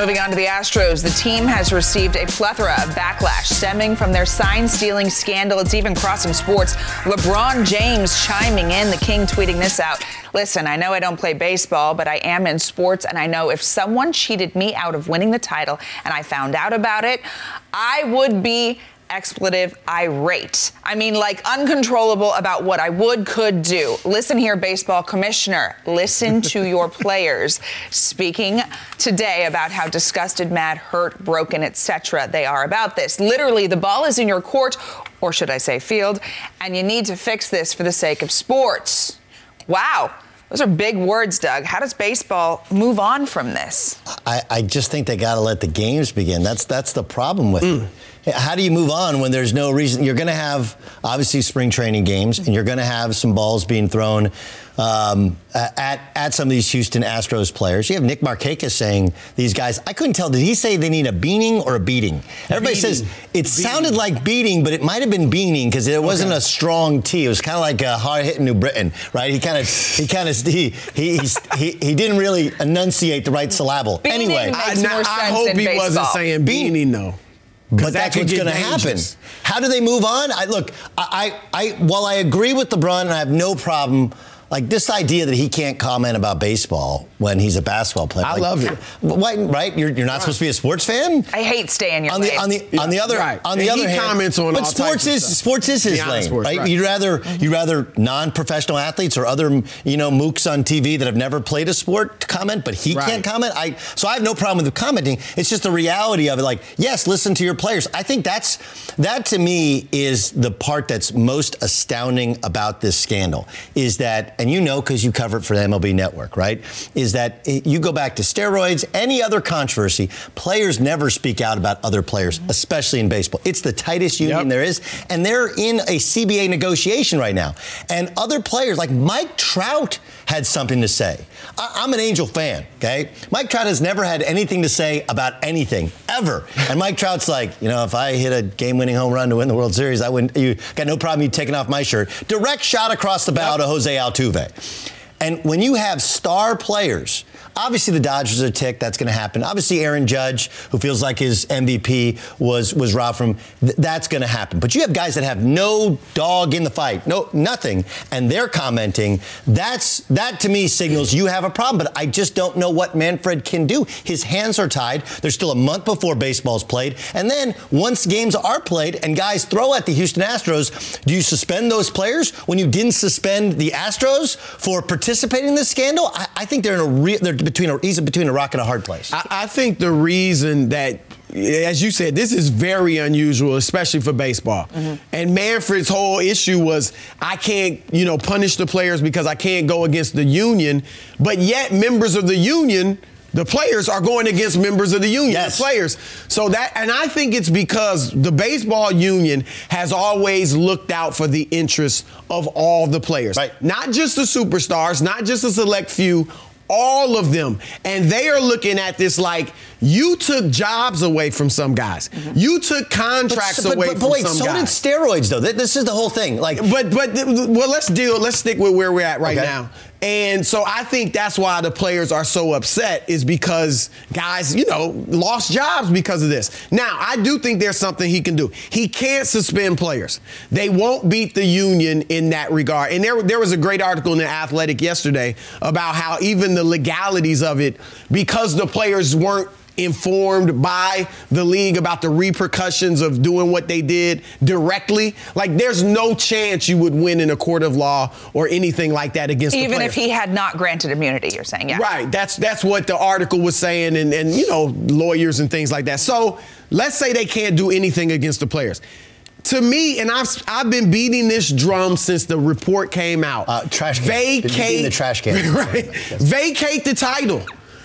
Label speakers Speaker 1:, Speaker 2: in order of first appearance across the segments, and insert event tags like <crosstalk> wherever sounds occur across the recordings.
Speaker 1: Moving on to the Astros, the team has received a plethora of backlash stemming from their sign stealing scandal. It's even crossing sports. LeBron James chiming in, the king tweeting this out. Listen, I know I don't play baseball, but I am in sports, and I know if someone cheated me out of winning the title and I found out about it, I would be expletive irate. I mean, like uncontrollable about what I would, could do. Listen here, baseball commissioner. Listen to <laughs> your players speaking today about how disgusted, mad, hurt, broken, etc. they are about this. Literally, the ball is in your court, or should I say field, and you need to fix this for the sake of sports. Wow. Those are big words, Doug. How does baseball move on from this?
Speaker 2: I, I just think they got to let the games begin. That's that's the problem with mm. it how do you move on when there's no reason? You're going to have obviously spring training games, and you're going to have some balls being thrown um, at at some of these Houston Astros players. You have Nick Markakis saying these guys. I couldn't tell. Did he say they need a beaning or a beating? Everybody beating. says it beating. sounded like beating, but it might have been beaning because it wasn't okay. a strong T. It was kind of like a hard hitting New Britain, right? He kind of he kind of he he, he he didn't really enunciate the right syllable.
Speaker 1: Beaning
Speaker 2: anyway,
Speaker 1: I, I
Speaker 3: hope he
Speaker 1: baseball.
Speaker 3: wasn't saying beaning though.
Speaker 2: But that's what's going to happen. How do they move on? I look, I, I, I, while I agree with LeBron and I have no problem like this idea that he can't comment about baseball when he's a basketball player. I
Speaker 3: like, love it.
Speaker 2: Why, right? You're, you're not right. supposed to be a sports fan.
Speaker 1: I hate staying your
Speaker 2: on the on the yeah. on the other right. on the
Speaker 3: and
Speaker 2: other
Speaker 3: he
Speaker 2: hand.
Speaker 3: comments on
Speaker 2: but sports is sports is his lane, sports, right? right? You'd rather mm-hmm. you rather non-professional athletes or other you know mooks on TV that have never played a sport comment, but he can't comment. I so I have no problem with commenting. It's just the reality of it. Like yes, listen to your players. I think that's that to me is the part that's most astounding about this scandal is that, and you know because you cover it for the MLB Network, right? Is that you go back to steroids, any other controversy, players never speak out about other players, mm-hmm. especially in baseball. It's the tightest union yep. there is, and they're in a CBA negotiation right now. And other players, like Mike Trout, had something to say. I- am an Angel fan, okay? Mike Trout has never had anything to say about anything, ever. And Mike Trout's like, you know, if I hit a game winning home run to win the World Series, I wouldn't, you got no problem you taking off my shirt. Direct shot across the bow yep. to Jose Altuve. And when you have star players Obviously, the Dodgers are ticked. That's going to happen. Obviously, Aaron Judge, who feels like his MVP was was robbed from, th- that's going to happen. But you have guys that have no dog in the fight, no nothing, and they're commenting. That's that to me signals you have a problem. But I just don't know what Manfred can do. His hands are tied. There's still a month before baseball's played, and then once games are played and guys throw at the Houston Astros, do you suspend those players when you didn't suspend the Astros for participating in this scandal? I, I think they're in a real they're between a, he's between a rock and a hard place.
Speaker 3: I, I think the reason that as you said, this is very unusual, especially for baseball. Mm-hmm. And Manfred's whole issue was I can't, you know, punish the players because I can't go against the union. But yet, members of the union, the players are going against members of the union, yes. the players. So that, and I think it's because the baseball union has always looked out for the interests of all the players,
Speaker 2: right.
Speaker 3: not just the superstars, not just a select few all of them. And they are looking at this like you took jobs away from some guys. Mm-hmm. You took contracts but, but, away but, from
Speaker 2: wait,
Speaker 3: some
Speaker 2: so
Speaker 3: guys.
Speaker 2: So did steroids though. This is the whole thing. Like
Speaker 3: But but well let's deal let's stick with where we're at right okay. now. And so I think that's why the players are so upset is because guys, you know, lost jobs because of this. Now, I do think there's something he can do. He can't suspend players. They won't beat the union in that regard. And there, there was a great article in the Athletic yesterday about how even the legalities of it, because the players weren't informed by the league about the repercussions of doing what they did directly. Like, there's no chance you would win in a court of law or anything like that against
Speaker 1: even if he had not granted immunity. You're saying, yeah,
Speaker 3: right. That's that's what the article was saying, and and you know lawyers and things like that. So let's say they can't do anything against the players to me, and I've I've been beating this drum since the report came out.
Speaker 2: Uh, trash can.
Speaker 3: Vacate
Speaker 2: the trash can. <laughs>
Speaker 3: Right. Yes. Vacate the title.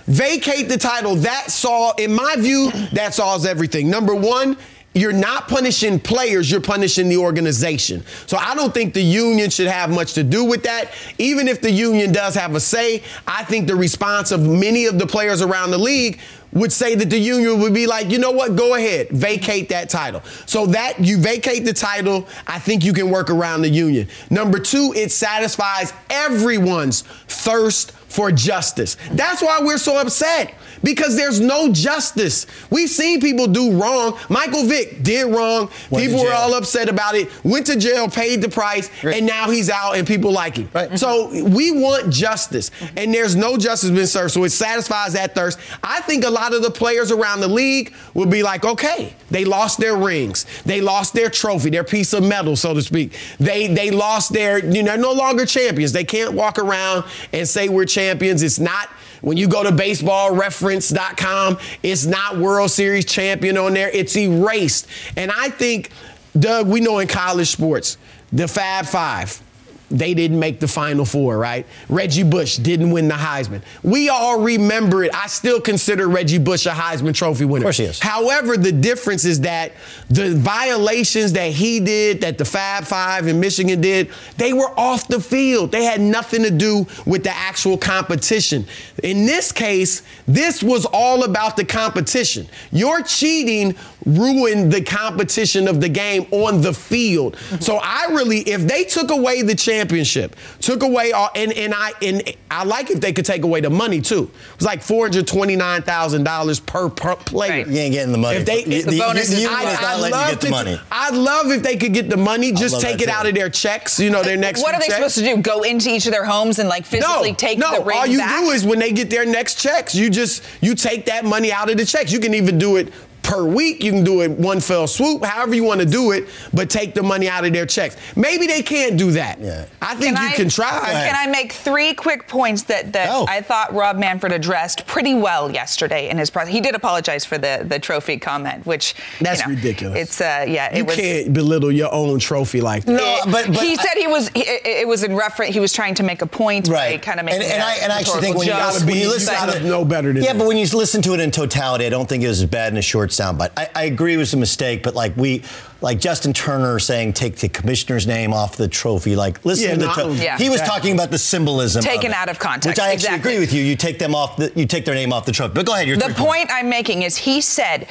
Speaker 3: Vacate the title. That saw, in my view, that solves everything. Number one, you're not punishing players, you're punishing the organization. So I don't think the union should have much to do with that. Even if the union does have a say, I think the response of many of the players around the league would say that the union would be like, you know what, go ahead, vacate that title. So that you vacate the title, I think you can work around the union. Number two, it satisfies everyone's thirst for justice. That's why we're so upset because there's no justice. We've seen people do wrong. Michael Vick did wrong. Went people were all upset about it. Went to jail, paid the price, right. and now he's out and people like him. Right. So we want justice, and there's no justice been served. So it satisfies that thirst. I think a lot of the players around the league will be like, okay, they lost their rings, they lost their trophy, their piece of metal, so to speak. They they lost their, you know, no longer champions. They can't walk around and say we're champions champions. It's not when you go to baseballreference.com, it's not World Series champion on there. It's erased. And I think, Doug, we know in college sports, the Fab Five, they didn't make the final four, right? Reggie Bush didn't win the Heisman. We all remember it. I still consider Reggie Bush a Heisman Trophy winner.
Speaker 2: Of course he is.
Speaker 3: However, the difference is that the violations that he did, that the Fab Five in Michigan did, they were off the field. They had nothing to do with the actual competition. In this case, this was all about the competition. Your cheating ruined the competition of the game on the field. So I really, if they took away the championship, took away all, and and I and I like if they could take away the money too. It was like four hundred twenty nine thousand dollars per, per player.
Speaker 2: Right. You ain't getting the money.
Speaker 3: If they,
Speaker 2: the,
Speaker 3: the
Speaker 2: bonus
Speaker 3: the,
Speaker 2: is not letting you get the money.
Speaker 3: I'd love if they could get the money, just take it too. out of their checks. You know, their next.
Speaker 1: What are they
Speaker 3: checks.
Speaker 1: supposed to do? Go into each of their homes and like physically
Speaker 3: no,
Speaker 1: take
Speaker 3: no,
Speaker 1: the ring
Speaker 3: all you
Speaker 1: back?
Speaker 3: do is when they get their next checks, you just you take that money out of the checks. You can even do it per week. You can do it one fell swoop, however you want to do it, but take the money out of their checks. Maybe they can't do that. Yeah. I think can you I, can try.
Speaker 1: Can I make three quick points that, that oh. I thought Rob Manfred addressed pretty well yesterday in his process? He did apologize for the, the trophy comment, which
Speaker 3: that's
Speaker 1: you know,
Speaker 3: ridiculous.
Speaker 1: It's uh, yeah,
Speaker 3: you
Speaker 1: it was,
Speaker 3: can't belittle your own trophy like that.
Speaker 1: No, but, but he I, said he was. He, it was in reference. He was trying to make a point, right? Kind of making
Speaker 2: and, and I and I actually think when you,
Speaker 3: gotta
Speaker 2: be, when you
Speaker 3: listen
Speaker 2: to
Speaker 3: it, know better than
Speaker 2: yeah,
Speaker 3: that.
Speaker 2: but when you listen to it in totality, I don't think it was as bad in a short soundbite. I, I agree it was a mistake, but like we, like Justin Turner saying, take the commissioner's name off the trophy. Like, listen yeah, to the trophy. Yeah. He was talking about the symbolism.
Speaker 1: Taken
Speaker 2: of
Speaker 1: out of context.
Speaker 2: Which I actually
Speaker 1: exactly.
Speaker 2: agree with you. You take them off, the, you take their name off the trophy. But go ahead.
Speaker 1: the point I'm making is he said,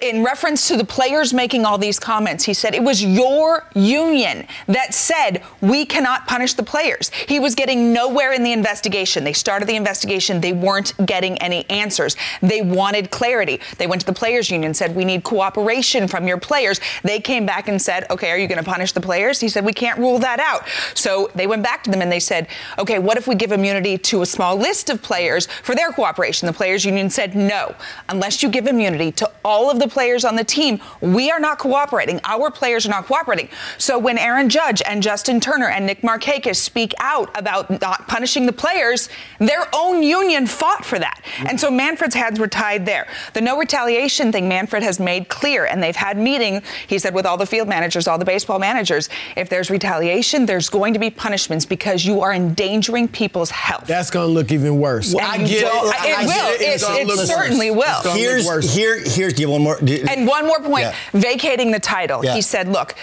Speaker 1: in reference to the players making all these comments, he said it was your union that said we cannot punish the players. He was getting nowhere in the investigation. They started the investigation, they weren't getting any answers. They wanted clarity. They went to the players union, said we need cooperation from your players. They came back and said, okay, are you going to punish the players? He said we can't rule that out. So they went back to them and they said, okay, what if we give immunity to a small list of players for their cooperation? The players union said no, unless you give immunity to all of the players on the team, we are not cooperating. Our players are not cooperating. So when Aaron Judge and Justin Turner and Nick Markakis speak out about not punishing the players, their own union fought for that. And so Manfred's hands were tied there. The no retaliation thing Manfred has made clear, and they've had meeting, he said, with all the field managers, all the baseball managers, if there's retaliation, there's going to be punishments because you are endangering people's health.
Speaker 3: That's going to look even worse.
Speaker 1: Well, I get it. It I will. It, it, it certainly worse.
Speaker 2: will. Here's, here, here's, do you want more? Do,
Speaker 1: and one more point yeah. vacating the title. Yeah. He said, look,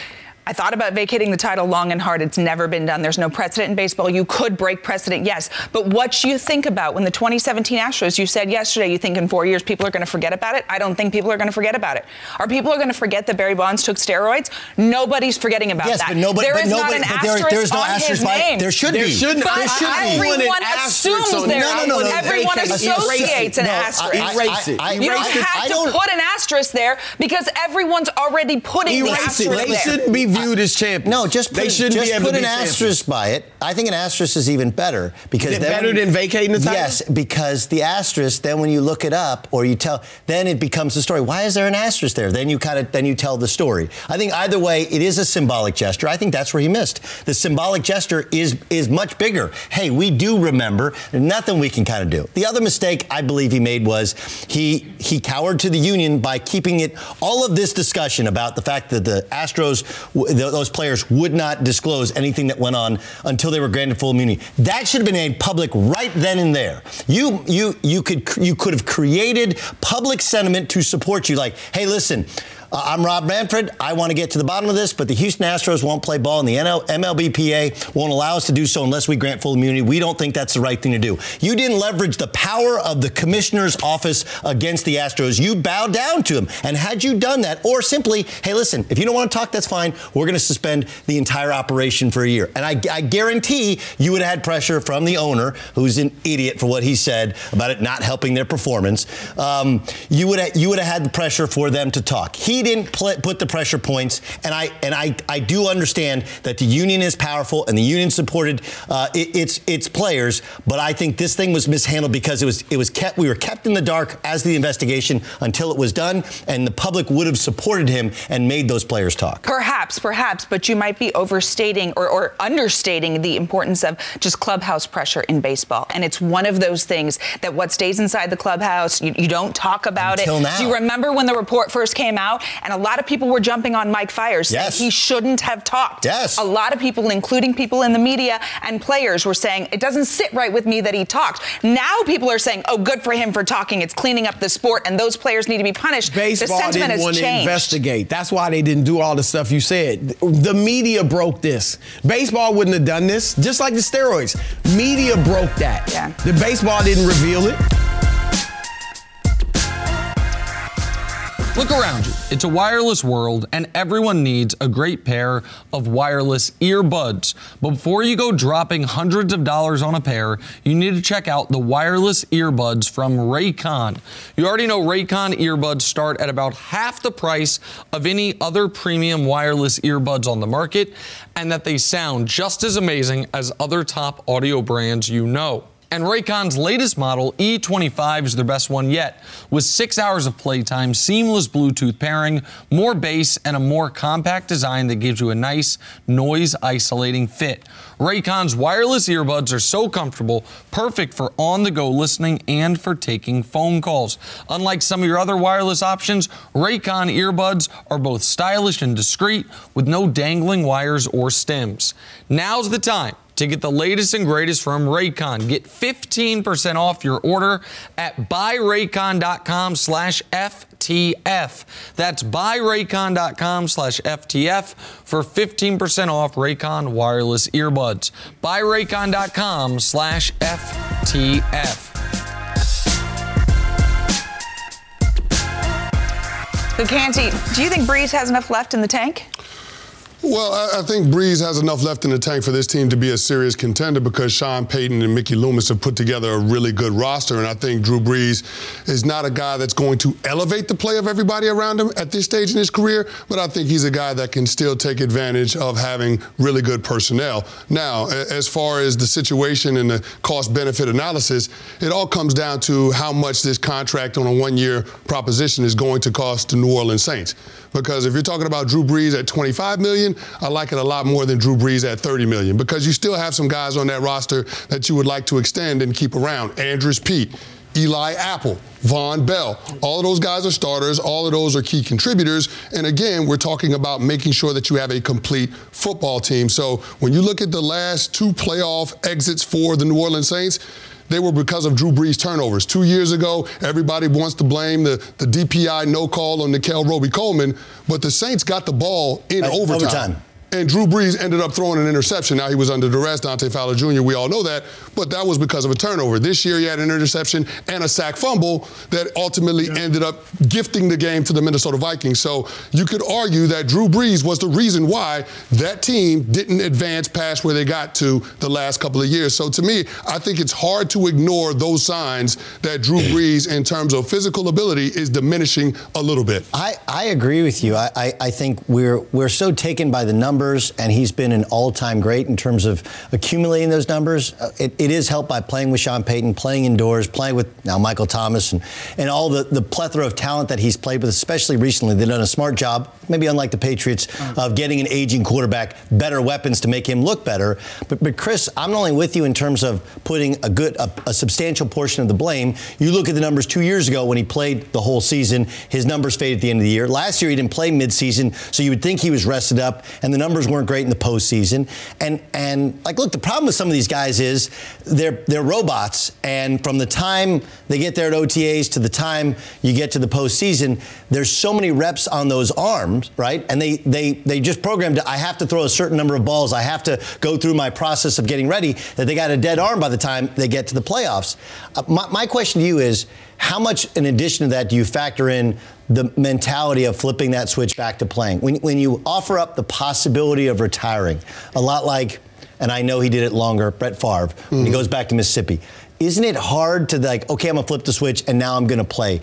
Speaker 1: I thought about vacating the title long and hard. It's never been done. There's no precedent in baseball. You could break precedent, yes. But what you think about when the 2017 Astros, you said yesterday, you think in four years people are going to forget about it? I don't think people are going to forget about it. Are people going to forget that Barry Bonds took steroids? Nobody's forgetting about
Speaker 2: yes,
Speaker 1: that.
Speaker 2: But nobody,
Speaker 1: there
Speaker 2: but
Speaker 1: is
Speaker 2: nobody,
Speaker 1: not an
Speaker 2: there,
Speaker 1: asterisk
Speaker 2: there's no
Speaker 1: on
Speaker 2: asterisk
Speaker 1: his
Speaker 2: by,
Speaker 1: name.
Speaker 2: There should
Speaker 3: there
Speaker 2: be.
Speaker 3: Shouldn't,
Speaker 1: but
Speaker 3: there should
Speaker 1: everyone
Speaker 3: be.
Speaker 1: assumes so, there.
Speaker 2: No, no, no,
Speaker 1: everyone associates an asterisk.
Speaker 3: Erase it.
Speaker 1: You don't have to put an asterisk there because everyone's already putting the asterisk there.
Speaker 3: They shouldn't be viewed as champions.
Speaker 2: No, just put, they shouldn't just be put an asterisk by it. I think an asterisk is even better because
Speaker 3: is better than vacating the title.
Speaker 2: Yes, because the asterisk. Then when you look it up or you tell, then it becomes a story. Why is there an asterisk there? Then you kind of then you tell the story. I think either way, it is a symbolic gesture. I think that's where he missed. The symbolic gesture is is much bigger. Hey, we do remember. Nothing we can kind of do. The other mistake I believe he made was he he cowered to the union by keeping it all of this discussion about the fact that the Astros, those players would not disclose anything that went on until they were granted full immunity. That should have been made public right then and there. You you you could you could have created public sentiment to support you. Like, hey, listen, Uh, I'm Rob Manfred. I want to get to the bottom of this, but the Houston Astros won't play ball, and the NL- MLBPA won't allow us to do so unless we grant full immunity. We don't think that's the right thing to do. You didn't leverage the power of the commissioner's office against the Astros. You bowed down to him. And had you done that, or simply, hey, listen, if you don't want to talk, that's fine. We're going to suspend the entire operation for a year. And I, I guarantee you would have had pressure from the owner, who's an idiot for what he said about it not helping their performance. Um, you would have, you would have had the pressure for them to talk. He didn't pl- put the pressure points, and I and I I do understand that the union is powerful and the union supported uh, it, its its players, but I think this thing was mishandled because it was it was kept we were kept in the dark as the investigation until it was done, and the public would have supported him and made those players talk.
Speaker 1: Perhaps, perhaps, but you might be overstating or, or understating the importance of just clubhouse pressure in baseball, and it's one of those things that what stays inside the clubhouse, you, you don't talk about
Speaker 2: until
Speaker 1: it.
Speaker 2: Now.
Speaker 1: Do you remember when the report first came out, and a lot of people were jumping on Mike saying
Speaker 2: yes.
Speaker 1: he shouldn't have talked.
Speaker 2: Yes.
Speaker 1: A lot of people, including people in the media and players, were saying it doesn't sit right with me that he talked. Now people are saying, oh, good for him for talking. It's cleaning up the sport, and those players need to be punished.
Speaker 3: Baseball
Speaker 1: the sentiment
Speaker 3: didn't want
Speaker 1: changed.
Speaker 3: to investigate. That's why they didn't do all the stuff you said. The media broke this. Baseball wouldn't have done this, just like the steroids. Media broke that.
Speaker 1: Yeah.
Speaker 3: The baseball didn't reveal it.
Speaker 4: Look around you. It's a wireless world, and everyone needs a great pair of wireless earbuds. But before you go dropping hundreds of dollars on a pair, you need to check out the wireless earbuds from Raycon. You already know Raycon earbuds start at about half the price of any other premium wireless earbuds on the market, and that they sound just as amazing as other top audio brands you know. And Raycon's latest model, E25, is their best one yet, with six hours of playtime, seamless Bluetooth pairing, more bass, and a more compact design that gives you a nice noise isolating fit. Raycon's wireless earbuds are so comfortable, perfect for on the go listening and for taking phone calls. Unlike some of your other wireless options, Raycon earbuds are both stylish and discreet with no dangling wires or stems. Now's the time to get the latest and greatest from Raycon. Get 15% off your order at buyraycon.com slash FTF. That's buyraycon.com slash FTF for 15% off Raycon wireless earbuds. Buyraycon.com slash FTF.
Speaker 1: Canty, do you think Brees has enough left in the tank?
Speaker 5: Well, I, I think Brees has enough left in the tank for this team to be a serious contender because Sean Payton and Mickey Loomis have put together a really good roster. And I think Drew Brees is not a guy that's going to elevate the play of everybody around him at this stage in his career, but I think he's a guy that can still take advantage of having really good personnel. Now, as far as the situation and the cost benefit analysis, it all comes down to how much this contract on a one year proposition is going to cost the New Orleans Saints. Because if you're talking about Drew Brees at 25 million, I like it a lot more than Drew Brees at 30 million because you still have some guys on that roster that you would like to extend and keep around. Andrus Peat, Eli Apple, Vonn Bell. All of those guys are starters. All of those are key contributors. And again, we're talking about making sure that you have a complete football team. So when you look at the last two playoff exits for the New Orleans Saints, they were because of Drew Brees turnovers. Two years ago, everybody wants to blame the, the DPI no call on Nickell Robey-Coleman, but the Saints got the ball in overtime.
Speaker 2: overtime.
Speaker 5: And Drew Brees ended up throwing an interception. Now he was under duress, Dante Fowler Jr. We all know that, but that was because of a turnover. This year he had an interception and a sack fumble that ultimately ended up gifting the game to the Minnesota Vikings. So you could argue that Drew Brees was the reason why that team didn't advance past where they got to the last couple of years. So to me, I think it's hard to ignore those signs that Drew Brees, in terms of physical ability, is diminishing a little bit.
Speaker 2: I, I agree with you. I, I, I think we're we're so taken by the numbers, and he's been an all-time great in terms of accumulating those numbers. Uh, It, it is helped by playing with Sean Payton, playing indoors, playing with now Michael Thomas, and, and all the, the plethora of talent that he's played with, especially recently. They've done a smart job, maybe unlike the Patriots, of getting an aging quarterback better weapons to make him look better. But, but Chris, I'm not only with you in terms of putting a good, a, a substantial portion of the blame. You look at the numbers two years ago when he played the whole season. His numbers faded at the end of the year. Last year he didn't play midseason, so you would think he was rested up, and the numbers numbers weren't great in the postseason. And and like, look, the problem with some of these guys is they're they're robots, and from the time they get there at OTAs to the time you get to the postseason, there's so many reps on those arms, right? And they they they just programmed. I have to throw a certain number of balls. I have to go through my process of getting ready. That they got a dead arm by the time they get to the playoffs. Uh, my, my question to you is how much, in addition to that, do you factor in the mentality of flipping that switch back to playing? When, when you offer up the possibility of retiring, a lot like, and I know he did it longer, Brett Favre, mm-hmm. when he mm-hmm. goes back to Mississippi isn't it hard to like, okay, I'm gonna flip the switch and now I'm gonna play?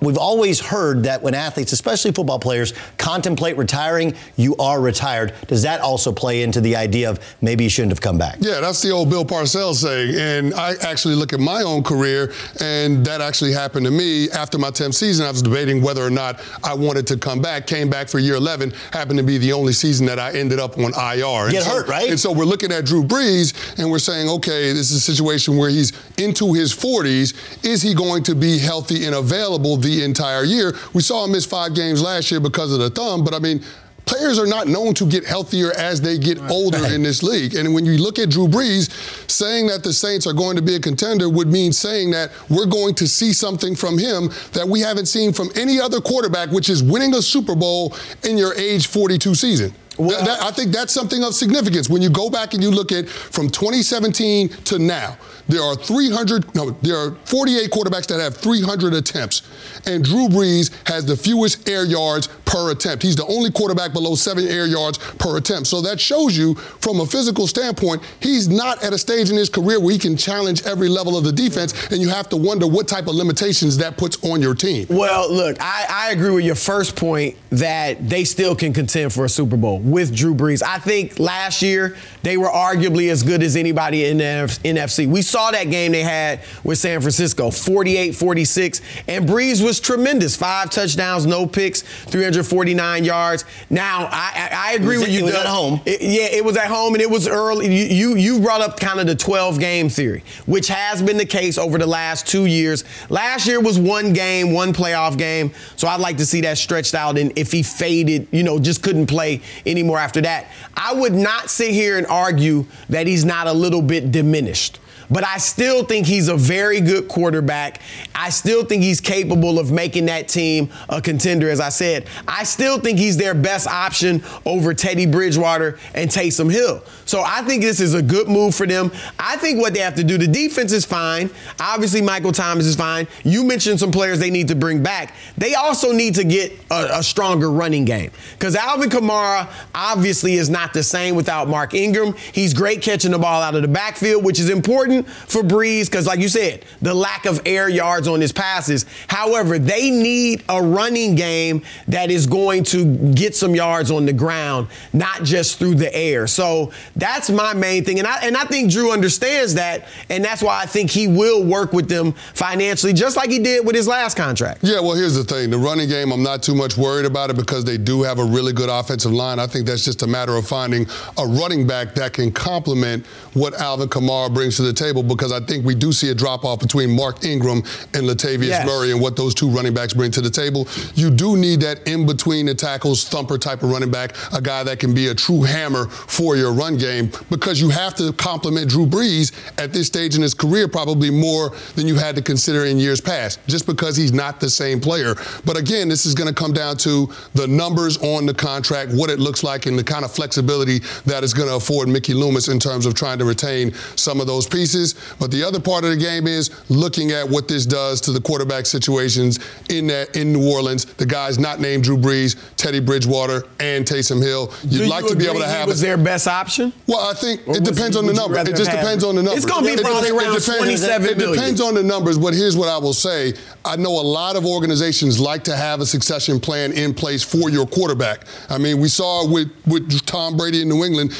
Speaker 2: We've always heard that when athletes, especially football players, contemplate retiring, you are retired. Does that also play into the idea of maybe you shouldn't have come back?
Speaker 5: Yeah, that's the old Bill Parcells saying. And I actually look at my own career, and that actually happened to me after my 10th season. I was debating whether or not I wanted to come back. Came back for year 11, happened to be the only season that I ended up on IR.
Speaker 2: And Get so, hurt, right?
Speaker 5: And so we're looking at Drew Brees, and we're saying, okay, this is a situation where he's into his 40s, is he going to be healthy and available the entire year? We saw him miss five games last year because of the thumb, but I mean, players are not known to get healthier as they get older in this league. And when you look at Drew Brees, saying that the Saints are going to be a contender would mean saying that we're going to see something from him that we haven't seen from any other quarterback, which is winning a Super Bowl in your age 42 season. Well, that, that, I think that's something of significance. When you go back and you look at from 2017 to now, there are 300, no, there are 48 quarterbacks that have 300 attempts. And Drew Brees has the fewest air yards per attempt. He's the only quarterback below seven air yards per attempt. So that shows you, from a physical standpoint, he's not at a stage in his career where he can challenge every level of the defense. And you have to wonder what type of limitations that puts on your team.
Speaker 3: Well, look, I, I agree with your first point that they still can contend for a Super Bowl with Drew Brees. I think last year they were arguably as good as anybody in the NFC. We saw that game they had with San Francisco, 48 46. And Brees was tremendous. Five touchdowns, no picks, 349 yards. Now, I, I, agree
Speaker 2: with
Speaker 3: you.
Speaker 2: It was Doug. at home.
Speaker 3: It, yeah, it was at home, and it was early. You, you, you brought up kind of the 12 game theory, which has been the case over the last two years. Last year was one game, one playoff game. So I'd like to see that stretched out. And if he faded, you know, just couldn't play anymore after that, I would not sit here and argue that he's not a little bit diminished but I still think he's a very good quarterback. I still think he's capable of making that team a contender, as I said. I still think he's their best option over Teddy Bridgewater and Taysom Hill. So I think this is a good move for them. I think what they have to do, the defense is fine. Obviously, Michael Thomas is fine. You mentioned some players they need to bring back. They also need to get a, a stronger running game because Alvin Kamara obviously is not the same without Mark Ingram. He's great catching the ball out of the backfield, which is important for Brees because, like you said, the lack of air yards on his passes. However, they need a running game that is going to get some yards on the ground, not just through the air. So that's my main thing. And I, and I think Drew understands that. And that's why I think he will work with them financially, just like he did with his last contract.
Speaker 5: Yeah, well, here's the thing the running game, I'm not too much worried about it because they do have a really good offensive line. I think that's just a matter of finding a running back that can complement what Alvin Kamara brings to the table table because I think we do see a drop off between Mark Ingram and Latavius yes. Murray and what those two running backs bring to the table. You do need that in between the tackles thumper type of running back, a guy that can be a true hammer for your run game because you have to complement Drew Brees at this stage in his career probably more than you had to consider in years past just because he's not the same player. But again, this is going to come down to the numbers on the contract, what it looks like, and the kind of flexibility that is going to afford Mickey Loomis in terms of trying to retain some of those pieces pieces. But the other part of the game is looking at what this does to the quarterback situations in that in New Orleans. The guys not named Drew Brees, Teddy Bridgewater, and Taysom Hill. You'd
Speaker 3: Do
Speaker 5: like
Speaker 3: you
Speaker 5: to be able to have.
Speaker 3: Was their best option?
Speaker 5: Well, I think or it depends on the number. It just depends on the numbers.
Speaker 3: It's going to be probably it, around it depends, 27
Speaker 5: It
Speaker 3: million.
Speaker 5: depends on the numbers. But here's what I will say: I know a lot of organizations like to have a succession plan in place for your quarterback. I mean, we saw with with Tom Brady in New England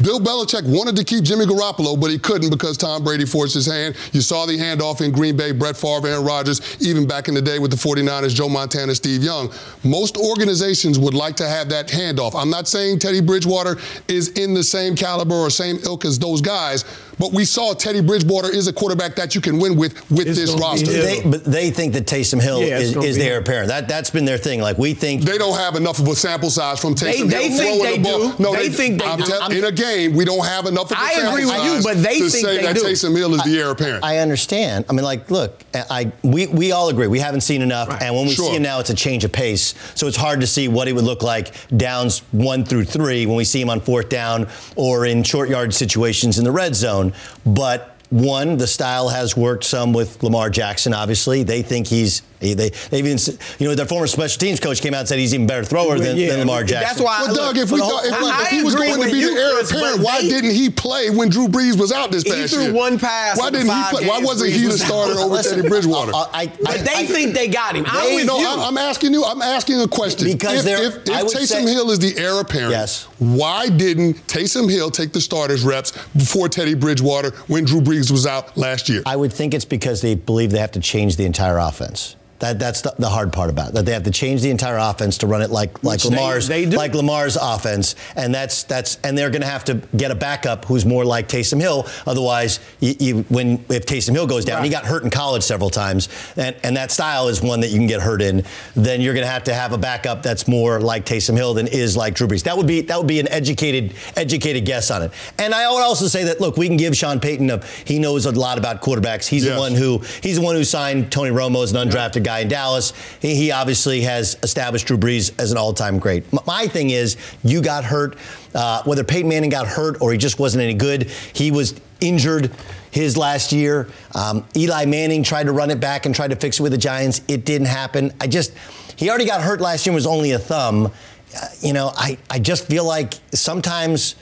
Speaker 5: Bill Belichick wanted to keep Jimmy Garoppolo, but he couldn't because Tom Brady forced his hand. You saw the handoff in Green Bay, Brett Favre, Aaron Rodgers, even back in the day with the 49ers, Joe Montana, Steve Young. Most organizations would like to have that handoff. I'm not saying Teddy Bridgewater is in the same caliber or same ilk as those guys, but we saw Teddy Bridgewater is a quarterback that you can win with with
Speaker 3: It's
Speaker 5: this roster.
Speaker 2: They, but they think that Taysom Hill
Speaker 3: Yeah,
Speaker 2: is,
Speaker 3: gonna
Speaker 2: is
Speaker 3: be
Speaker 2: the heir apparent. That that's been their thing. Like we think
Speaker 5: They don't have enough of a sample size from Taysom
Speaker 3: they
Speaker 5: Hill
Speaker 3: think
Speaker 5: throwing
Speaker 3: they
Speaker 5: the ball.
Speaker 3: do.
Speaker 5: No,
Speaker 3: They think they
Speaker 5: I'm
Speaker 3: do.
Speaker 5: tell-
Speaker 3: I'm-
Speaker 5: in a game, we don't have enough of a
Speaker 3: I
Speaker 5: sample
Speaker 3: agree with
Speaker 5: size
Speaker 3: you, but they
Speaker 5: to
Speaker 3: think
Speaker 5: say
Speaker 3: they
Speaker 5: that
Speaker 3: do.
Speaker 5: Taysom Hill is the heir apparent.
Speaker 2: I understand. I mean, like, look, I we, we all agree we haven't seen enough,
Speaker 3: Right.
Speaker 2: and when we
Speaker 5: Sure.
Speaker 2: see him now, it's a change of pace. So it's hard to see what he would look like downs one through three when we see him on fourth down or in short yard situations in the red zone. But one, the style has worked some with Lamar Jackson. Obviously, they think he's they they even you know their former special teams coach came out and said he's even better thrower than,
Speaker 3: Yeah,
Speaker 2: than Lamar Jackson.
Speaker 3: That's why.
Speaker 5: Well, Doug, if, we thought, if,
Speaker 3: I-
Speaker 5: if
Speaker 3: I
Speaker 5: he was going to be
Speaker 3: you,
Speaker 5: the heir apparent, why
Speaker 3: they-
Speaker 5: didn't he play when Drew Brees was out this past year?
Speaker 3: He threw one pass
Speaker 5: Why didn't he play? Why wasn't
Speaker 3: Brees
Speaker 5: he the
Speaker 3: was out.
Speaker 5: starter over
Speaker 2: Listen,
Speaker 5: Teddy Bridgewater?
Speaker 2: I, I,
Speaker 3: But they
Speaker 2: I-
Speaker 3: think they got him. I'm
Speaker 2: They-
Speaker 3: with
Speaker 5: no,
Speaker 3: you.
Speaker 5: I'm, I'm asking you. I'm asking a question.
Speaker 2: Because
Speaker 5: if,
Speaker 2: they're-
Speaker 5: if, if Taysom
Speaker 2: say-
Speaker 5: Hill is the heir apparent,
Speaker 2: Yes.
Speaker 5: why didn't Taysom Hill take the starters reps before Teddy Bridgewater when Drew Brees was out last year?
Speaker 2: I would think it's because they believe they have to change the entire offense. That, that's the, the hard part about it. That they have to change the entire offense to run it like like
Speaker 3: Which
Speaker 2: Lamar's
Speaker 3: they do.
Speaker 2: like Lamar's offense, and that's that's and they're going to have to get a backup who's more like Taysom Hill. Otherwise, you, you, when if Taysom Hill goes down, he got hurt in college several times, and and that style is one that you can get hurt in. Then you're going to have to have a backup that's more like Taysom Hill than is like Drew Brees. That would be that would be an educated educated guess on it. And I would also say that look, we can give Sean Payton a he knows a lot about quarterbacks. He's
Speaker 5: Yes.
Speaker 2: the one who he's the one who signed Tony Romo as an undrafted guy in Dallas. He, he obviously has established Drew Brees as an all-time great. M- My thing is, you got hurt. Uh, whether Peyton Manning got hurt or he just wasn't any good, he was injured his last year. Um, Eli Manning tried to run it back and tried to fix it with the Giants. It didn't happen. I just he already got hurt last year. Was only a thumb. Uh, you know, I I just feel like sometimes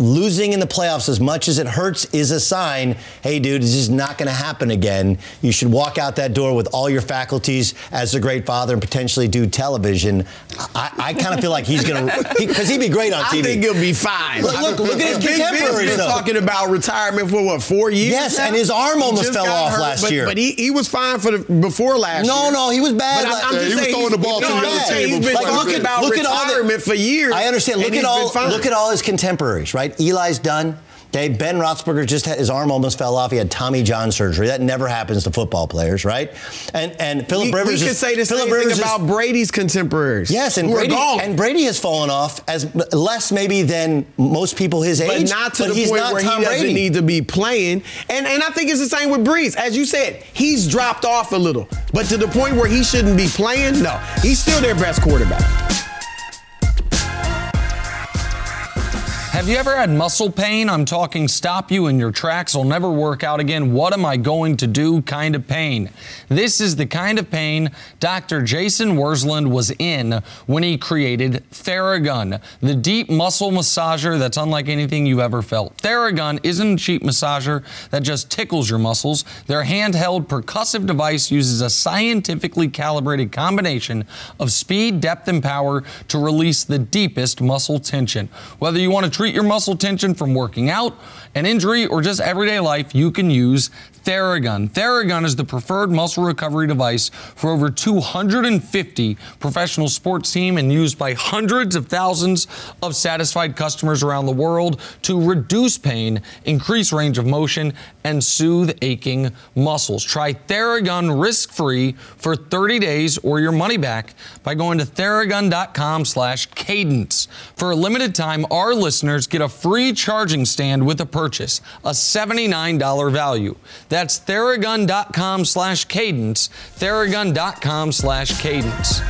Speaker 2: losing in the playoffs as much as it hurts is a sign hey dude this is not going to happen again you should walk out that door with all your faculties as a great father and potentially do television i, I kind of feel like he's going to because he'd be great on tv I
Speaker 3: think he'll be fine.
Speaker 2: Look- look- look at his contemporaries, though.
Speaker 3: talking about retirement for what four years?
Speaker 2: Yes,
Speaker 3: now?
Speaker 2: and his arm almost fell off
Speaker 3: hurt,
Speaker 2: last
Speaker 3: but,
Speaker 2: year.
Speaker 3: But he, he was fine for the before last
Speaker 2: No,
Speaker 3: year.
Speaker 2: no, no, he was bad
Speaker 3: But I'm, I'm
Speaker 5: Yeah,
Speaker 3: just
Speaker 5: he was throwing the ball to the other
Speaker 3: just saying
Speaker 5: team
Speaker 3: He's been
Speaker 5: before.
Speaker 3: talking
Speaker 5: Look at-
Speaker 3: about
Speaker 2: look at all the-
Speaker 3: retirement for years.
Speaker 2: I understand. Look at all. Look at all his contemporaries, right? Eli's done. Okay, Ben Roethlisberger just had his arm almost fell off. He had Tommy John surgery. That never happens to football players, right? And and Philip
Speaker 3: We,
Speaker 2: Rivers.
Speaker 3: we could
Speaker 2: is-
Speaker 3: say the same thing
Speaker 2: Rivers is-
Speaker 3: about Brady's contemporaries.
Speaker 2: Yes, and Brady and Brady has fallen off as less maybe than most people his age.
Speaker 3: but not to
Speaker 2: but
Speaker 3: the
Speaker 2: he's
Speaker 3: point
Speaker 2: not
Speaker 3: where
Speaker 2: Tom
Speaker 3: he doesn't
Speaker 2: Brady.
Speaker 3: need to be playing. And and I think it's the same with Brees. As you said, he's dropped off a little. But to the point where he shouldn't be playing, no. He's still their best quarterback.
Speaker 4: Have you ever had muscle pain? I'm talking stop you in your tracks, will never work out again. What am I going to do kind of pain? This is the kind of pain Dr. Jason Wersland was in when he created Theragun, the deep muscle massager that's unlike anything you've ever felt. Theragun isn't a cheap massager that just tickles your muscles. Their handheld percussive device uses a scientifically calibrated combination of speed, depth, and power to release the deepest muscle tension. Whether you want to treat your muscle tension from working out, an injury, or just everyday life, you can use Theragun. Theragun is the preferred muscle recovery device for over 250 professional sports teams and used by hundreds of thousands of satisfied customers around the world to reduce pain, increase range of motion, and soothe aching muscles. Try Theragun risk-free for 30 days or your money back by going to theragun.com slash cadence. For a limited time, our listeners get a free charging stand with a purchase, a $79 value. That's theragun.com slash cadence, theragun.com slash cadence.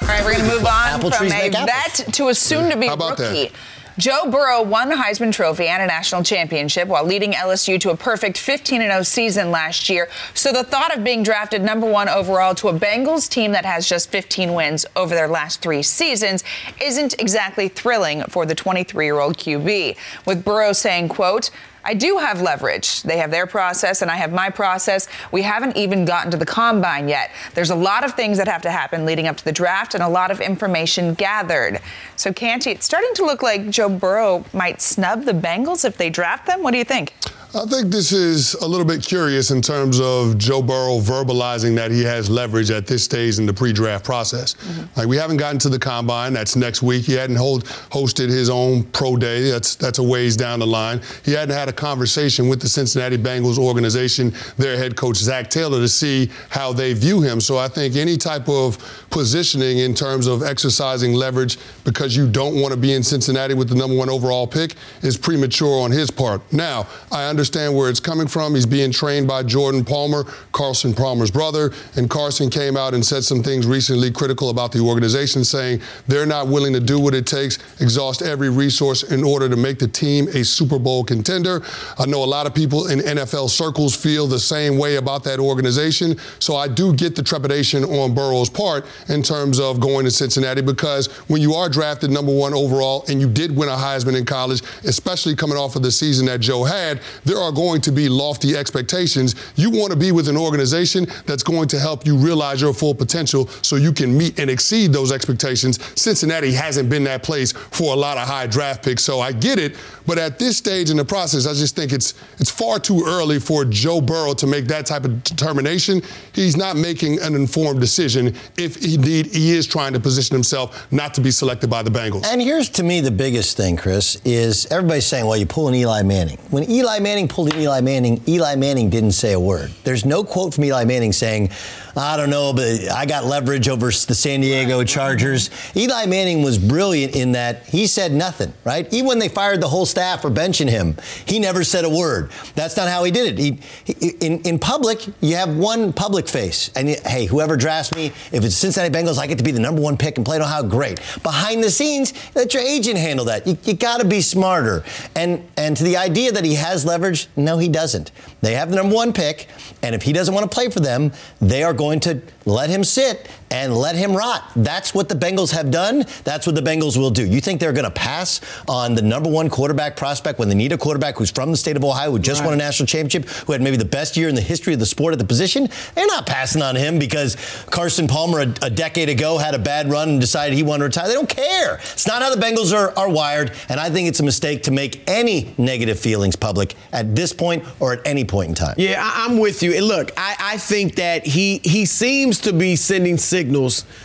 Speaker 1: All right, we're going to move on
Speaker 2: Apple
Speaker 1: from a vet to a soon-to-be
Speaker 5: How about that?
Speaker 1: Joe Burrow won the Heisman Trophy and a national championship while leading LSU to a perfect 15 0 season last year. So the thought of being drafted number one overall to a Bengals team that has just 15 wins over their last three seasons isn't exactly thrilling for the 23 year old QB. With Burrow saying, quote, I do have leverage. They have their process and I have my process. We haven't even gotten to the combine yet. There's a lot of things that have to happen leading up to the draft and a lot of information gathered. So, Canty, it's starting to look like Joe Burrow might snub the Bengals if they draft them. What do you think?
Speaker 5: I think this is a little bit curious in terms of Joe Burrow verbalizing that he has leverage at this stage in the pre-draft process. Mm-hmm. Like we haven't gotten to the combine. That's next week. He hadn't hold, hosted his own pro day. That's that's a ways down the line. He hadn't had a conversation with the Cincinnati Bengals organization, their head coach Zac Taylor, to see how they view him. So I think any type of positioning in terms of exercising leverage because you don't want to be in Cincinnati with the number one overall pick is premature on his part. Now I understand where it's coming from. He's being trained by Jordan Palmer, Carson Palmer's brother. And Carson came out and said some things recently critical about the organization, saying they're not willing to do what it takes, exhaust every resource in order to make the team a Super Bowl contender. I know a lot of people in NFL circles feel the same way about that organization. So I do get the trepidation on Burrow's part in terms of going to Cincinnati because when you are drafted number one overall and you did win a Heisman in college, especially coming off of the season that Joe had, there are going to be lofty expectations. You want to be with an organization that's going to help you realize your full potential so you can meet and exceed those expectations. Cincinnati hasn't been that place for a lot of high draft picks, so I get it. But at this stage in the process, I just think it's it's far too early for Joe Burrow to make that type of determination. He's not making an informed decision if indeed he is trying to position himself not to be selected by the Bengals.
Speaker 2: And here's to me the biggest thing, Chris, is everybody's saying, well, you pull an Eli Manning. When Eli Manning pulled an Eli Manning, Eli Manning didn't say a word. There's no quote from Eli Manning saying, I don't know, but I got leverage over the San Diego Chargers. Eli Manning was brilliant in that he said nothing, right? Even when they fired the whole staff for benching him, he never said a word. That's not how he did it. He, he, in, in public, you have one public face. And hey, whoever drafts me, if it's Cincinnati Bengals, I get to be the number one pick and play on how great. Behind the scenes, let your agent handle that. You, you got to be smarter. And, and to the idea that he has leverage, no, he doesn't. They have the number one pick, and if he doesn't want to play for them, they are going to let him sit and let him rot. That's what the Bengals have done. That's what the Bengals will do. You think they're going to pass on the number one quarterback prospect when they need a quarterback who's from the state of Ohio, who just right. won a national championship, who had maybe the best year in the history of the sport at the position? They're not passing on him because Carson Palmer a, a decade ago had a bad run and decided he wanted to retire. They don't care. It's not how the Bengals are, are wired, and I think it's a mistake to make any negative feelings public at this point or at any point in time.
Speaker 3: Yeah, I, am with you. And look, I, I think that he he seems to be sending signals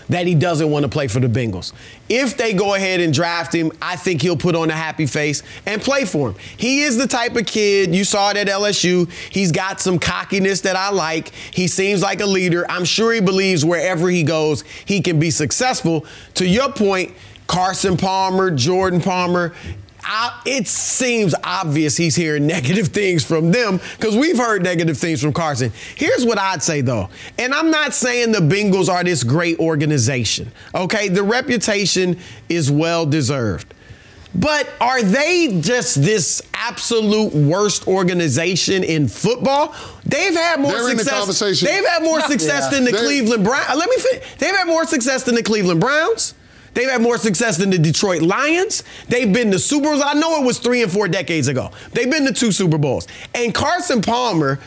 Speaker 3: that he doesn't want to play for the Bengals. If they go ahead and draft him, I think he'll put on a happy face and play for him. He is the type of kid, you saw it at LSU. He's got some cockiness that I like. He seems like a leader. I'm sure he believes wherever he goes, he can be successful. To your point, Carson Palmer, Jordan Palmer, I, it seems obvious he's hearing <laughs> negative things from them because we've heard negative things from Carson. Here's what I'd say though, and I'm not saying the Bengals are this great organization. Okay, the reputation is well deserved. But are they just this absolute worst organization in football? They've had more
Speaker 5: They're
Speaker 3: success.
Speaker 5: The
Speaker 3: they've had more <laughs> success yeah. than the They're, Cleveland Browns. Let me finish. They've had more success than the Cleveland Browns. They've had more success than the Detroit Lions. They've been to Super Bowls. I know it was three and four decades ago. They've been to two Super Bowls. And Carson Palmer,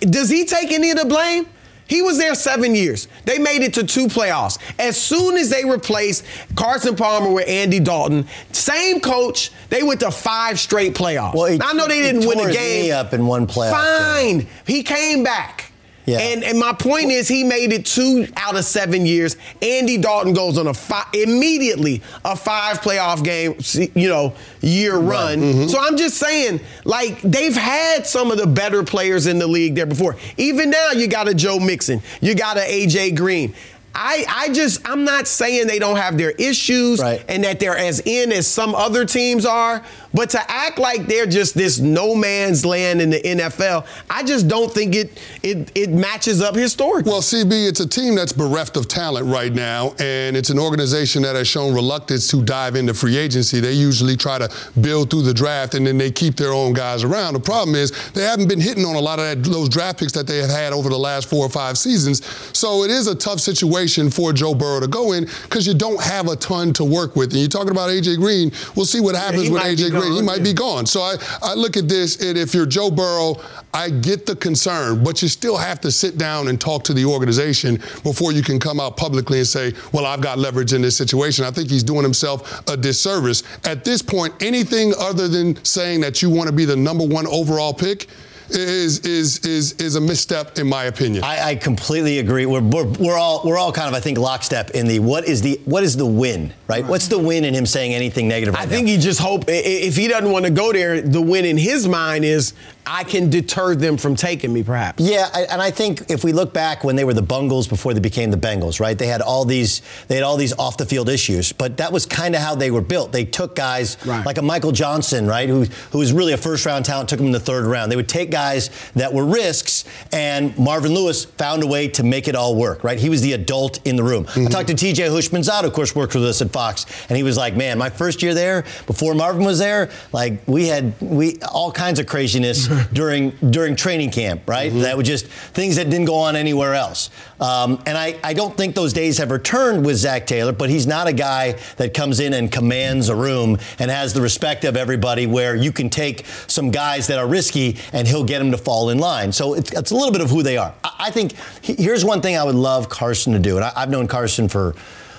Speaker 3: does he take any of the blame? He was there seven years. They made it to two playoffs. As soon as they replaced Carson Palmer with Andy Dalton, same coach, they went to five straight playoffs. Well, he, I know they didn't win a game.
Speaker 2: up in one playoff.
Speaker 3: Fine, game. he came back. Yeah. And, and my point is, he made it two out of seven years. Andy Dalton goes on a five, immediately a five playoff game, you know, year run. Mm-hmm. So I'm just saying, like they've had some of the better players in the league there before. Even now, you got a Joe Mixon, you got a AJ Green. I, I just I'm not saying they don't have their issues right. and that they're as in as some other teams are, but to act like they're just this no man's land in the NFL, I just don't think it it it matches up historically.
Speaker 5: Well, CB, it's a team that's bereft of talent right now, and it's an organization that has shown reluctance to dive into free agency. They usually try to build through the draft, and then they keep their own guys around. The problem is they haven't been hitting on a lot of that, those draft picks that they have had over the last four or five seasons. So it is a tough situation for Joe Burrow to go in because you don't have a ton to work with. And you're talking about AJ Green. We'll see what happens yeah, with AJ Green. He might yeah. be gone. So I, I look at this, and if you're Joe Burrow, I get the concern, but you still have to sit down and talk to the organization before you can come out publicly and say, well, I've got leverage in this situation. I think he's doing himself a disservice. At this point, anything other than saying that you want to be the number one overall pick is is is is a misstep in my opinion.
Speaker 2: I, I completely agree. We're, we're, we're all we're all kind of I think lockstep in the what is the what is the win right? What's the win in him saying anything negative? Right
Speaker 3: I think
Speaker 2: now?
Speaker 3: he just hope if he doesn't want to go there, the win in his mind is I can deter them from taking me, perhaps.
Speaker 2: Yeah, and I think if we look back when they were the Bungles before they became the Bengals, right? They had all these they had all these off the field issues, but that was kind of how they were built. They took guys right. like a Michael Johnson, right, who who was really a first round talent, took him in the third round. They would take guys that were risks, and Marvin Lewis found a way to make it all work, right? He was the adult in the room. Mm-hmm. I talked to T.J. Houshmandzadeh, of course, worked with us at Fox, and he was like, "Man, my first year there, before Marvin was there, like we had we all kinds of craziness <laughs> during during training camp, right? Mm-hmm. That was just things that didn't go on anywhere else. Um, and I, I don't think those days have returned with Zac Taylor, but he's not a guy that comes in and commands a room and has the respect of everybody where you can take some guys that are risky and he'll get them to fall in line. So it's, it's a little bit of who they are. I, I think here's one thing I would love Carson to do, and I, I've known Carson for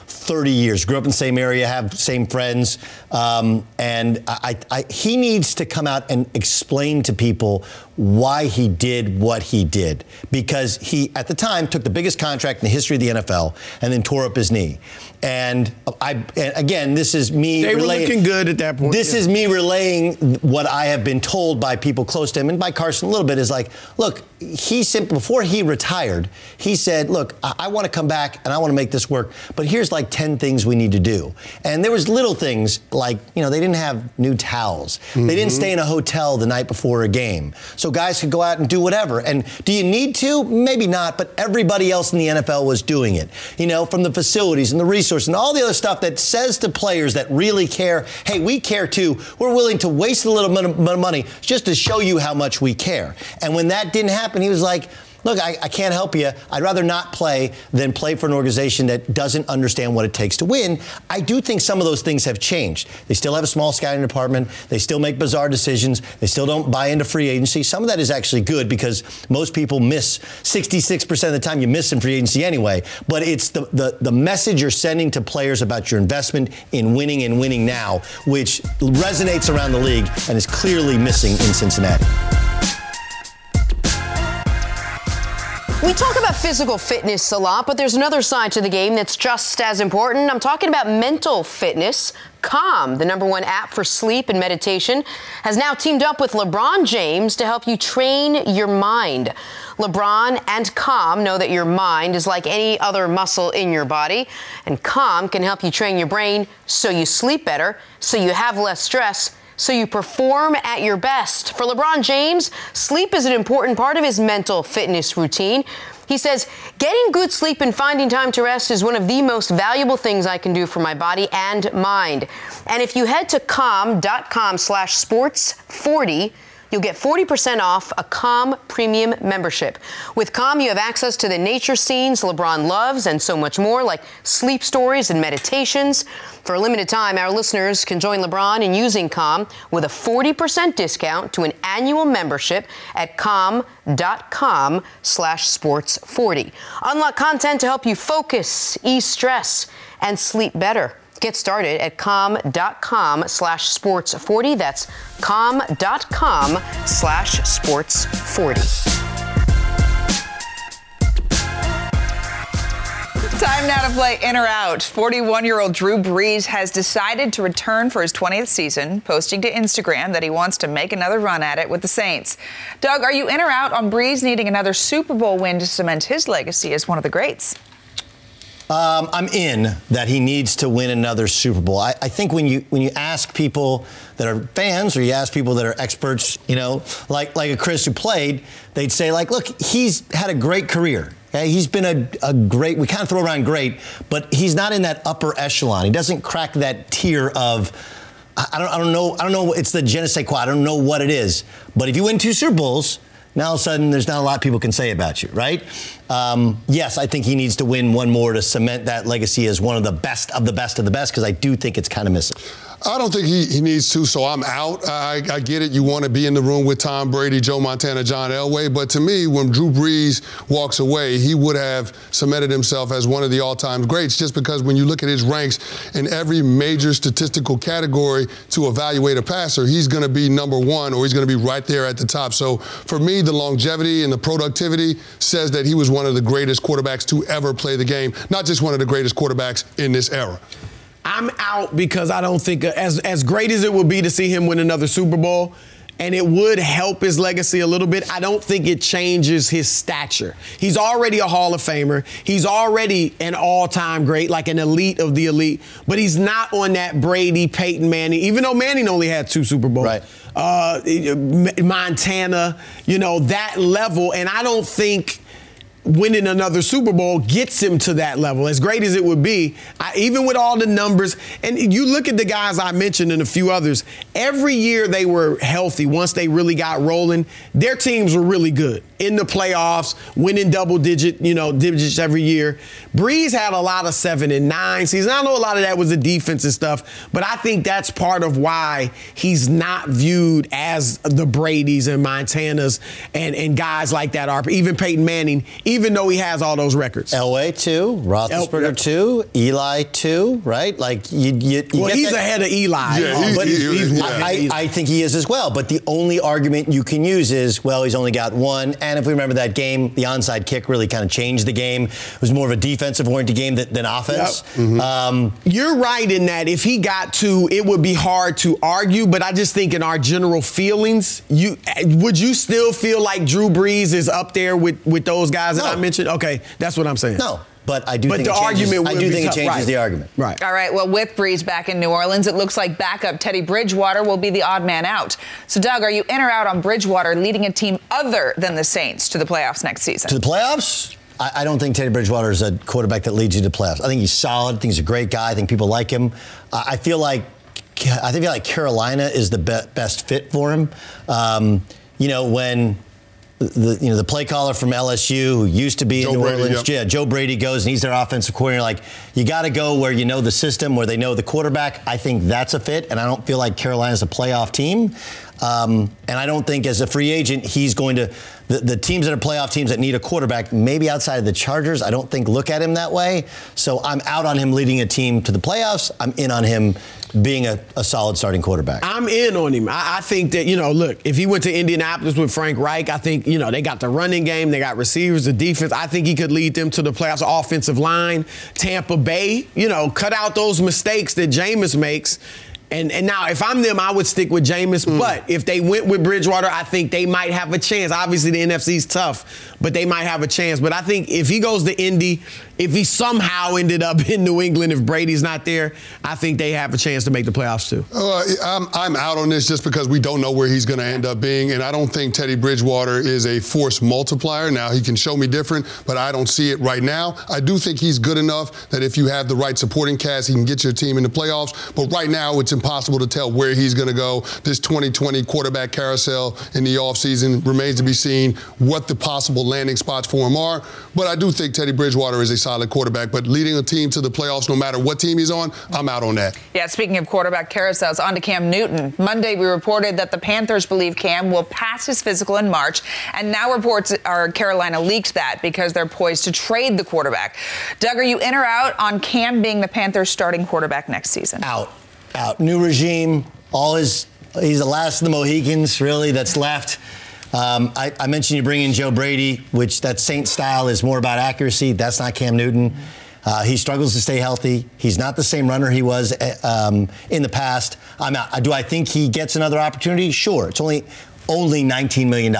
Speaker 2: 30 years. Grew up in the same area, have same friends, um, and I, I, he needs to come out and explain to people why he did what he did because he at the time took the biggest contract in the history of the NFL and then tore up his knee. And I and again, this is me.
Speaker 3: They relaying, were looking good at that point.
Speaker 2: This yeah. is me relaying what I have been told by people close to him and by Carson a little bit. Is like, look, he simply before he retired, he said, look, I, I want to come back and I want to make this work, but here's like ten things we need to do. And there was little things like you know they didn't have new towels, mm-hmm. they didn't mm-hmm. stay in a hotel the night before a game, so guys could go out and do whatever. And do you need to? Maybe not, but everybody else in the NFL was doing it. You know, from the facilities and the resources resource and all the other stuff that says to players that really care, hey, we care too. We're willing to waste a little bit of money just to show you how much we care. And when that didn't happen, he was like, look, I, I, can't help you. I'd rather not play than play for an organization that doesn't understand what it takes to win. I do think some of those things have changed. They still have a small scouting department. They still make bizarre decisions. They still don't buy into free agency. Some of that is actually good because most people miss 66% of the time you miss in free agency anyway. But it's the, the, the message you're sending to players about your investment in winning and winning now, which resonates around the league and is clearly missing in Cincinnati.
Speaker 6: We talk about physical fitness a lot, but there's another side to the game that's just as important. I'm talking about mental fitness. Calm, the number one app for sleep and meditation, has now teamed up with LeBron James to help you train your mind. LeBron and Calm know that your mind is like any other muscle in your body, and Calm can help you train your brain so you sleep better, so you have less stress so you perform at your best. For LeBron James, sleep is an important part of his mental fitness routine. He says, getting good sleep and finding time to rest is one of the most valuable things I can do for my body and mind. And if you head to calm.com slash sports 40, you'll get 40% off a Calm Premium membership. With Calm, you have access to the nature scenes LeBron loves and so much more, like sleep stories and meditations. For a limited time, our listeners can join LeBron in using Calm with a 40% discount to an annual membership at calm.com slash sports 40. Unlock content to help you focus, ease stress, and sleep better. Get started at calm.com slash sports 40. That's calm.com slash sports 40.
Speaker 1: Time now to play in or out. 41 year old Drew Brees has decided to return for his 20th season, posting to Instagram that he wants to make another run at it with the Saints. Doug, are you in or out on Brees needing another Super Bowl win to cement his legacy as one of the greats?
Speaker 2: Um, I'm in that he needs to win another Super Bowl. I, I, think when you when you ask people that are fans or you ask people that are experts, you know, like like a Chris who played, they'd say like, look, he's had a great career. Okay? He's been a, a great. We kind of throw around great, but he's not in that upper echelon. He doesn't crack that tier of. I don't, I don't know. I don't know. It's the je quoi. I don't know what it is. But if you win two Super Bowls, now all of a sudden there's not a lot people can say about you, right? Um, yes, I think he needs to win one more to cement that legacy as one of the best of the best of the best because I do think it's kind of missing.
Speaker 5: I don't think he, he needs to, so I'm out. I, I get it. You want to be in the room with Tom Brady, Joe Montana, John Elway. But to me, when Drew Brees walks away, he would have cemented himself as one of the all time greats just because when you look at his ranks in every major statistical category to evaluate a passer, he's going to be number one or he's going to be right there at the top. So for me, the longevity and the productivity says that he was one of the greatest quarterbacks to ever play the game, not just one of the greatest quarterbacks in this era.
Speaker 3: I'm out because I don't think as as great as it would be to see him win another Super Bowl, and it would help his legacy a little bit. I don't think it changes his stature. He's already a Hall of Famer. He's already an all-time great, like an elite of the elite. But he's not on that Brady, Peyton Manning. Even though Manning only had two Super Bowls,
Speaker 2: right?
Speaker 3: Uh, Montana, you know that level, and I don't think winning another Super Bowl gets him to that level. As great as it would be, I, even with all the numbers, and you look at the guys I mentioned and a few others, every year they were healthy. Once they really got rolling, their teams were really good in the playoffs, winning double digit, you know, digits every year. Brees had a lot of seven and nine seasons. I know a lot of that was the defense and stuff, but I think that's part of why he's not viewed as the Brady's and Montanas and, and guys like that are. Even Peyton Manning, even though he has all those records.
Speaker 2: Elway two, Roethlisberger El- too, Eli two, right? Like you, you, you
Speaker 3: well, he's that. ahead of Eli.
Speaker 5: Yeah,
Speaker 2: but he, he, he's, I, I, think he is as well. But the only argument you can use is, well, he's only got one. And if we remember that game, the onside kick really kind of changed the game. It was more of a defensive oriented game than, than offense.
Speaker 3: Yep. Mm-hmm. Um, You're right in that if he got to, it would be hard to argue. But I just think in our general feelings, you would you still feel like Drew Brees is up there with with those guys no. I mentioned? Okay, that's what I'm saying.
Speaker 2: No. But I do but think, the it changes, argument I do think it changes right. the argument.
Speaker 3: Right.
Speaker 1: All right. Well, with Brees back in New Orleans, it looks like backup Teddy Bridgewater will be the odd man out. So, Doug, are you in or out on Bridgewater leading a team other than the Saints to the playoffs next season?
Speaker 2: To the playoffs? I, I don't think Teddy Bridgewater is a quarterback that leads you to playoffs. I think he's solid. I think he's a great guy. I think people like him. I feel like I think like Carolina is the be- best fit for him. Um, you know when the you know the play caller from LSU who used to be Joe in New Brady, Orleans, yeah. yeah. Joe Brady goes and he's their offensive coordinator. Like you got to go where you know the system, where they know the quarterback. I think that's a fit, and I don't feel like Carolina's a playoff team. Um, and I don't think as a free agent he's going to the, the, teams that are playoff teams that need a quarterback, maybe outside of the Chargers, I don't think look at him that way. So I'm out on him leading a team to the playoffs. I'm in on him being a, a solid starting quarterback.
Speaker 3: I'm in on him. I, I, think that, you know, look, if he went to Indianapolis with Frank Reich, I think, you know, they got the running game, they got receivers, the defense. I think he could lead them to the playoffs, offensive line. Tampa Bay, you know, cut out those mistakes that Jameis makes and and now if I'm them, I would stick with Jameis. Mm. But if they went with Bridgewater, I think they might have a chance. Obviously, the NFC's tough, but they might have a chance. But I think if he goes to Indy, if he somehow ended up <laughs> in New England, if Brady's not there, I think they have a chance to make the playoffs too.
Speaker 5: Uh, I'm, I'm out on this just because we don't know where he's going to end up being, and I don't think Teddy Bridgewater is a force multiplier. Now he can show me different, but I don't see it right now. I do think he's good enough that if you have the right supporting cast, he can get your team in the playoffs. But right now, it's impossible to tell where he's going to go. This 2020 quarterback carousel in the offseason remains to be seen what the possible landing spots for him are. But I do think Teddy Bridgewater is a solid quarterback. But leading a team to the playoffs, no matter what team he's on, I'm out on that.
Speaker 1: Yeah, speaking of quarterback carousels, on to Cam Newton. Monday, we reported that the Panthers believe Cam will pass his physical in March. And now reports are Carolina leaked that because they're poised to trade the quarterback. Doug, are you in or out on Cam being the Panthers starting quarterback next season?
Speaker 2: Out out. New regime, all his, he's the last of the Mohicans, really, that's left. Um, I, I, mentioned you bring in Joe Brady, which that Saint style is more about accuracy. That's not Cam Newton. Uh, he struggles to stay healthy. He's not the same runner he was uh, um, in the past. I'm out. Do I think he gets another opportunity? Sure. It's only only $19 million,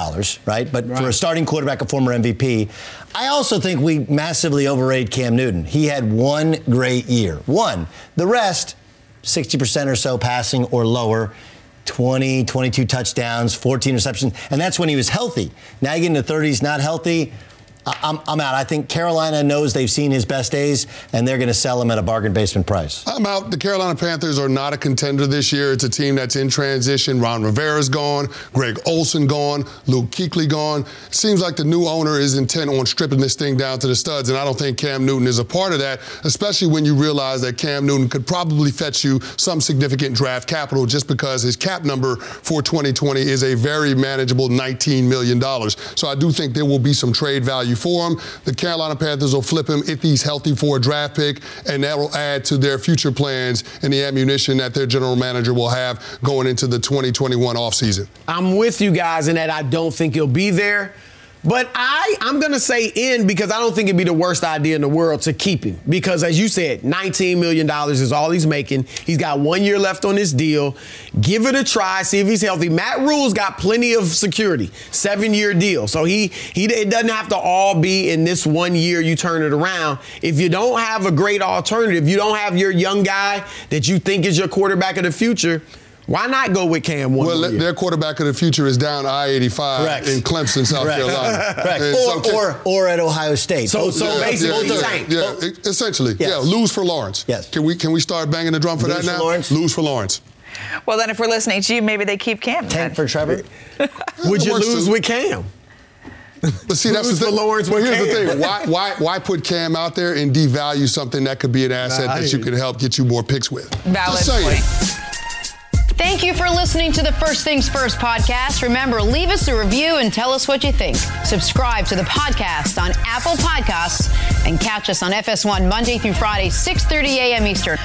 Speaker 2: right? But right. for a starting quarterback, a former MVP, I also think we massively overrated Cam Newton. He had one great year. One. The rest, 60% or so passing or lower. 20, 22 touchdowns, 14 receptions, and that's when he was healthy. Now you get in the 30s, not healthy. I'm, I'm out. I think Carolina knows they've seen his best days, and they're going to sell him at a bargain basement price.
Speaker 5: I'm out. The Carolina Panthers are not a contender this year. It's a team that's in transition. Ron Rivera's gone, Greg Olsen gone, Luke Kuechly gone. Seems like the new owner is intent on stripping this thing down to the studs, and I don't think Cam Newton is a part of that, especially when you realize that Cam Newton could probably fetch you some significant draft capital just because his cap number for 2020 is a very manageable $19 million. So I do think there will be some trade value for him. The Carolina Panthers will flip him if he's healthy for a draft pick, and that will add to their future plans and the ammunition that their general manager will have going into the 2021 offseason.
Speaker 3: I'm with you guys in that I don't think he'll be there. But I, I'm to say in because I don't think it'd be the worst idea in the world to keep him. Because as you said, $19 million is all he's making. He's got one year left on his deal. Give it a try, see if he's healthy. Matt Rhule's got plenty of security, seven year deal. So he, he it doesn't have to all be in this one year you turn it around. If you don't have a great alternative, you don't have your young guy that you think is your quarterback of the future – why not go with Cam one
Speaker 5: Well, their quarterback of the future is down I-85 in Clemson, South
Speaker 2: Correct.
Speaker 5: Carolina. <laughs>
Speaker 2: Correct. Or, so, or, or at Ohio State.
Speaker 3: So, so
Speaker 5: yeah,
Speaker 3: basically,
Speaker 5: yeah, yeah, yeah, essentially, yes. yeah, lose for Lawrence.
Speaker 2: Yes.
Speaker 5: Can we can we start banging the drum for
Speaker 2: lose
Speaker 5: that now?
Speaker 2: Lawrence.
Speaker 5: Lose for Lawrence.
Speaker 1: Well, then, if we're listening to you, maybe they keep Cam.
Speaker 2: Tank for Trevor. <laughs>
Speaker 3: Would you lose too. with Cam?
Speaker 5: But see, that's the thing.
Speaker 3: Lawrence
Speaker 5: well, here's
Speaker 3: Cam.
Speaker 5: the thing. Why, why, why put Cam out there and devalue something that could be an asset nah, that you could help get you more picks with?
Speaker 1: Valid point.
Speaker 6: Thank you for listening to the First Things First podcast. Remember, leave us a review and tell us what you think. Subscribe to the podcast on Apple Podcasts and catch us on FS1 Monday through Friday, 6:30 a.m. Eastern.